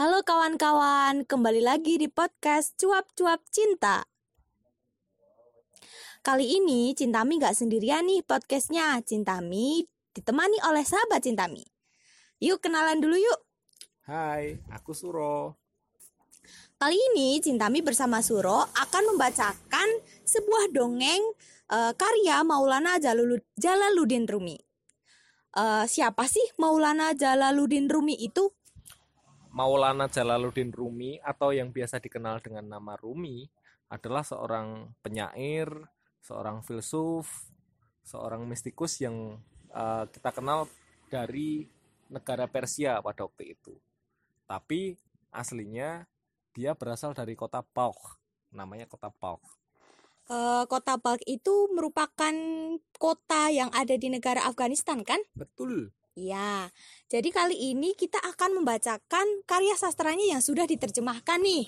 Halo kawan-kawan, kembali lagi di podcast Cuap-Cuap Cinta. Kali ini Cintami gak sendirian nih podcastnya. Cintami ditemani oleh sahabat Cintami. Yuk kenalan dulu yuk. Hai, aku Suro. Kali ini Cintami bersama Suro akan membacakan sebuah dongeng uh, karya Maulana Jalaluddin Rumi. Uh, siapa sih Maulana Jalaluddin Rumi itu? Maulana Jalaluddin Rumi atau yang biasa dikenal dengan nama Rumi adalah seorang penyair, seorang filsuf, seorang mistikus yang uh, kita kenal dari negara Persia pada waktu itu. Tapi aslinya dia berasal dari kota Balkh, namanya kota Balkh. Uh, kota Balkh itu merupakan kota yang ada di negara Afghanistan kan? Betul. Ya, jadi kali ini kita akan membacakan karya sastranya yang sudah diterjemahkan nih.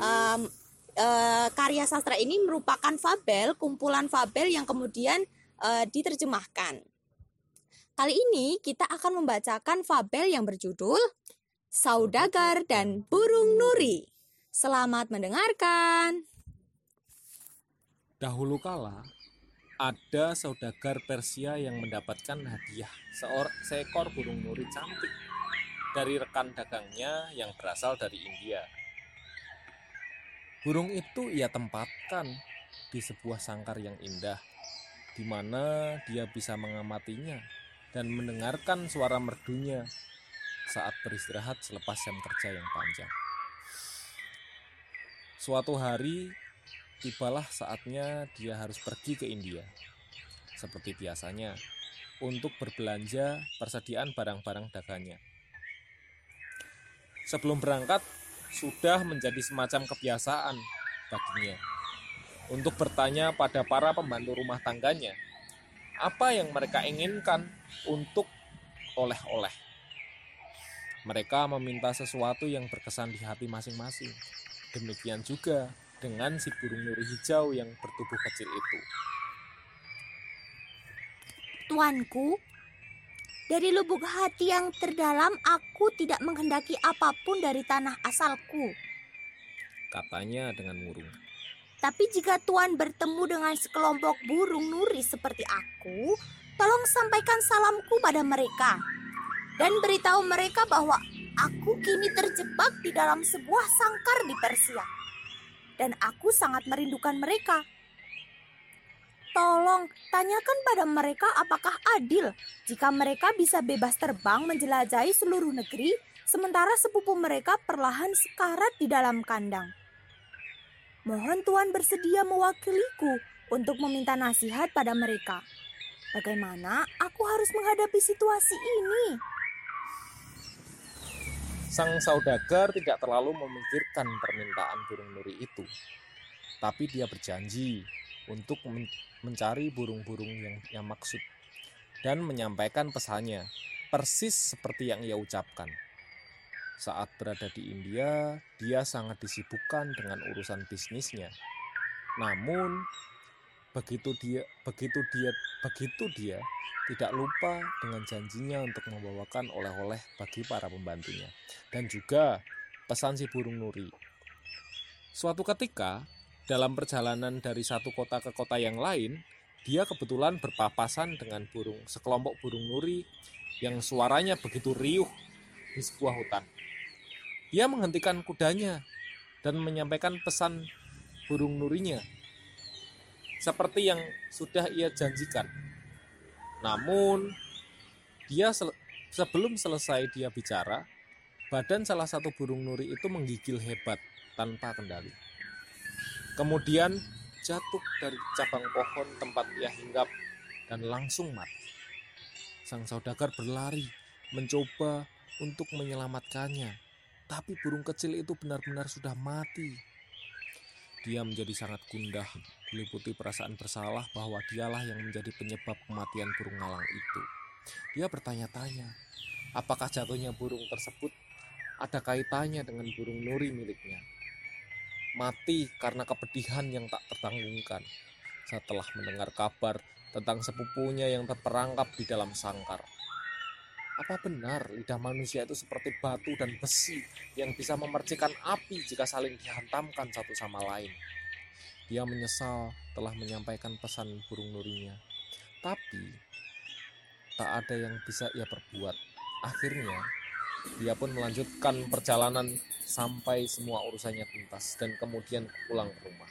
Um, uh, karya sastra ini merupakan fabel, kumpulan fabel yang kemudian uh, diterjemahkan. Kali ini kita akan membacakan fabel yang berjudul Saudagar dan Burung Nuri. Selamat mendengarkan. Dahulu kala, ada saudagar Persia yang mendapatkan hadiah seor seekor burung nuri cantik dari rekan dagangnya yang berasal dari India. Burung itu ia tempatkan di sebuah sangkar yang indah, di mana dia bisa mengamatinya dan mendengarkan suara merdunya saat beristirahat selepas jam kerja yang panjang. Suatu hari, tibalah saatnya dia harus pergi ke India. Seperti biasanya, untuk berbelanja persediaan barang-barang dagangnya. Sebelum berangkat, sudah menjadi semacam kebiasaan baginya untuk bertanya pada para pembantu rumah tangganya apa yang mereka inginkan untuk oleh-oleh. Mereka meminta sesuatu yang berkesan di hati masing-masing. Demikian juga dengan si burung nuri hijau yang bertubuh kecil itu. Tuanku, dari lubuk hati yang terdalam aku tidak menghendaki apa pun dari tanah asalku. Katanya dengan murung. Tapi jika Tuan bertemu dengan sekelompok burung nuri seperti aku, tolong sampaikan salamku pada mereka. Dan beritahu mereka bahwa aku kini terjebak di dalam sebuah sangkar di Persia dan aku sangat merindukan mereka. Tolong tanyakan pada mereka apakah adil jika mereka bisa bebas terbang menjelajahi seluruh negeri sementara sepupu mereka perlahan sekarat di dalam kandang. Mohon Tuhan bersedia mewakiliku untuk meminta nasihat pada mereka. Bagaimana aku harus menghadapi situasi ini? Sang saudagar tidak terlalu memikirkan permintaan burung nuri itu, tapi dia berjanji untuk mencari burung-burung yang, yang maksud dan menyampaikan pesannya persis seperti yang ia ucapkan. Saat berada di India, dia sangat disibukkan dengan urusan bisnisnya. Namun, begitu dia begitu dia begitu dia tidak lupa dengan janjinya untuk membawakan oleh-oleh bagi para pembantunya dan juga pesan si burung nuri. Suatu ketika dalam perjalanan dari satu kota ke kota yang lain, dia kebetulan berpapasan dengan burung sekelompok burung nuri yang suaranya begitu riuh di sebuah hutan. Dia menghentikan kudanya dan menyampaikan pesan burung nurinya seperti yang sudah ia janjikan. Namun, dia sel sebelum selesai dia bicara, badan salah satu burung nuri itu menggigil hebat tanpa kendali. Kemudian jatuh dari cabang pohon tempat ia hinggap dan langsung mati. Sang saudagar berlari mencoba untuk menyelamatkannya, tapi burung kecil itu benar-benar sudah mati. Dia menjadi sangat gundah, diliputi perasaan bersalah bahwa dialah yang menjadi penyebab kematian burung malang itu. Dia bertanya-tanya, apakah jatuhnya burung tersebut ada kaitannya dengan burung nuri miliknya. Mati karena kepedihan yang tak tertanggungkan setelah mendengar kabar tentang sepupunya yang terperangkap di dalam sangkar. Apa benar lidah manusia itu seperti batu dan besi yang bisa memercikan api jika saling dihantamkan satu sama lain? Dia menyesal telah menyampaikan pesan burung nurinya. Tapi tak ada yang bisa ia perbuat. Akhirnya, dia pun melanjutkan perjalanan sampai semua urusannya tuntas dan kemudian pulang ke rumah.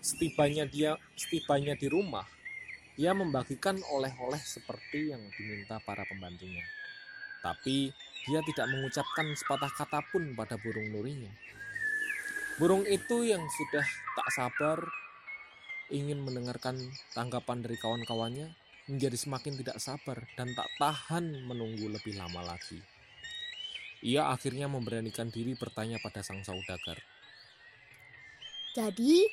Setibanya dia setibanya di rumah, ia membagikan oleh-oleh seperti yang diminta para pembantunya. Tapi dia tidak mengucapkan sepatah kata pun pada burung nurinya. Burung itu yang sudah tak sabar ingin mendengarkan tanggapan dari kawan-kawannya menjadi semakin tidak sabar dan tak tahan menunggu lebih lama lagi. Ia akhirnya memberanikan diri bertanya pada sang saudagar. Jadi,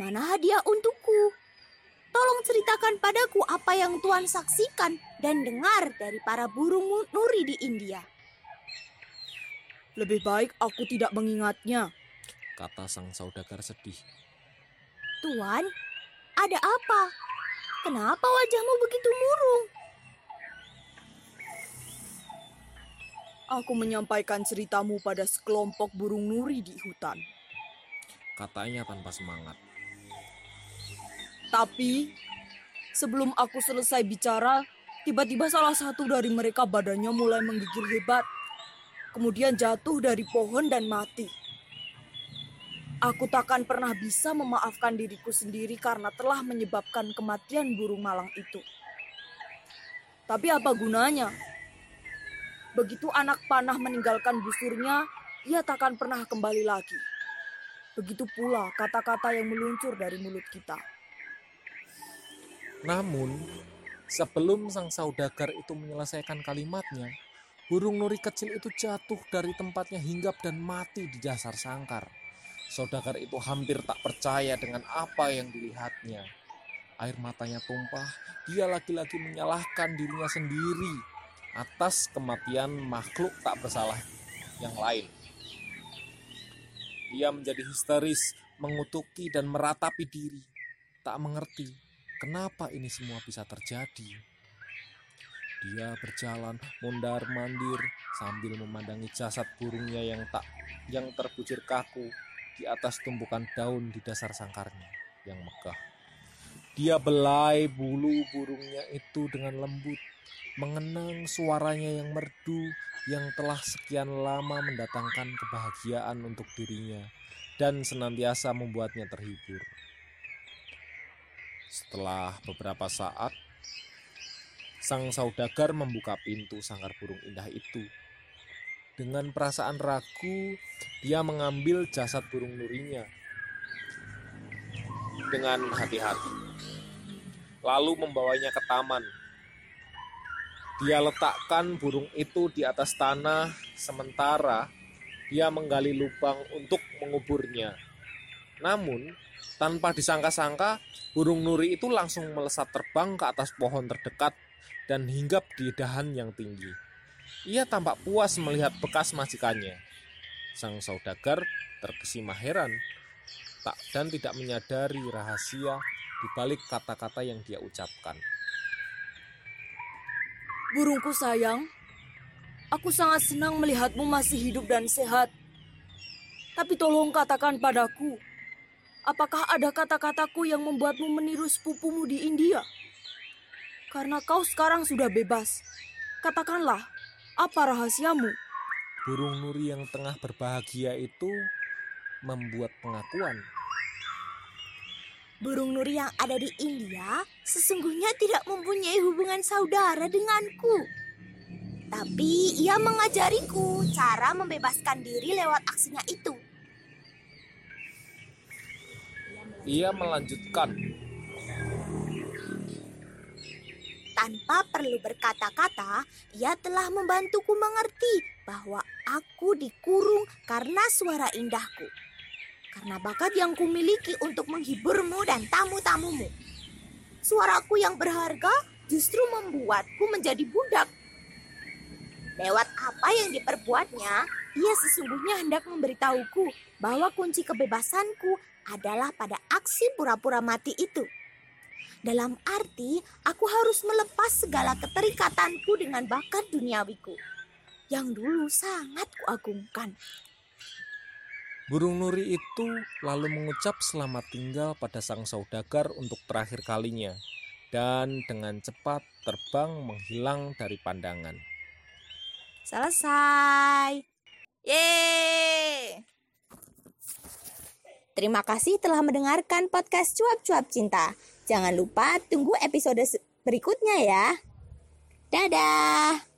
mana hadiah untukku? Tolong ceritakan padaku apa yang Tuhan saksikan dan dengar dari para burung nuri di India. Lebih baik aku tidak mengingatnya, kata sang saudagar sedih. Tuan, ada apa? Kenapa wajahmu begitu murung? Aku menyampaikan ceritamu pada sekelompok burung nuri di hutan. Katanya tanpa semangat. Tapi sebelum aku selesai bicara, tiba-tiba salah satu dari mereka badannya mulai menggigil hebat. Kemudian jatuh dari pohon dan mati. Aku takkan pernah bisa memaafkan diriku sendiri karena telah menyebabkan kematian burung malang itu. Tapi apa gunanya? Begitu anak panah meninggalkan busurnya, ia takkan pernah kembali lagi. Begitu pula kata-kata yang meluncur dari mulut kita. Namun, sebelum sang saudagar itu menyelesaikan kalimatnya, burung nuri kecil itu jatuh dari tempatnya hinggap dan mati di dasar sangkar. Saudagar itu hampir tak percaya dengan apa yang dilihatnya. Air matanya tumpah, dia lagi-lagi menyalahkan dirinya sendiri atas kematian makhluk tak bersalah yang lain. Ia menjadi histeris, mengutuki dan meratapi diri, tak mengerti Kenapa ini semua bisa terjadi? Dia berjalan mondar-mandir sambil memandangi jasad burungnya yang tak yang terbujur kaku di atas tumpukan daun di dasar sangkarnya yang megah. Dia belai bulu burungnya itu dengan lembut, mengenang suaranya yang merdu yang telah sekian lama mendatangkan kebahagiaan untuk dirinya dan senantiasa membuatnya terhibur. Setelah beberapa saat, sang saudagar membuka pintu sangkar burung indah itu. Dengan perasaan ragu, dia mengambil jasad burung nurinya dengan hati-hati. Lalu membawanya ke taman. Dia letakkan burung itu di atas tanah, sementara dia menggali lubang untuk menguburnya. Namun, tanpa disangka-sangka, burung nuri itu langsung melesat terbang ke atas pohon terdekat dan hinggap di dahan yang tinggi. Ia tampak puas melihat bekas majikannya. Sang saudagar terkesima heran tak dan tidak menyadari rahasia di balik kata-kata yang dia ucapkan. Burungku sayang, aku sangat senang melihatmu masih hidup dan sehat. Tapi tolong katakan padaku, Apakah ada kata-kataku yang membuatmu meniru sepupumu di India? Karena kau sekarang sudah bebas. Katakanlah, apa rahasiamu? Burung nuri yang tengah berbahagia itu membuat pengakuan. Burung nuri yang ada di India sesungguhnya tidak mempunyai hubungan saudara denganku. Tapi ia mengajariku cara membebaskan diri lewat aksinya itu. Ia melanjutkan. Tanpa perlu berkata-kata, ia telah membantuku mengerti bahwa aku dikurung karena suara indahku. Karena bakat yang kumiliki untuk menghiburmu dan tamu-tamumu. Suaraku yang berharga justru membuatku menjadi budak. Lewat apa yang diperbuatnya, ia sesungguhnya hendak memberitahuku bahwa kunci kebebasanku adalah pada aksi pura-pura mati itu. Dalam arti, aku harus melepas segala keterikatanku dengan bakat duniawiku yang dulu sangat kuagungkan. Burung nuri itu lalu mengucap selamat tinggal pada sang saudagar untuk terakhir kalinya dan dengan cepat terbang menghilang dari pandangan. Selesai. Yeay. Terima kasih telah mendengarkan podcast Cuap-Cuap Cinta. Jangan lupa tunggu episode berikutnya ya. Dadah.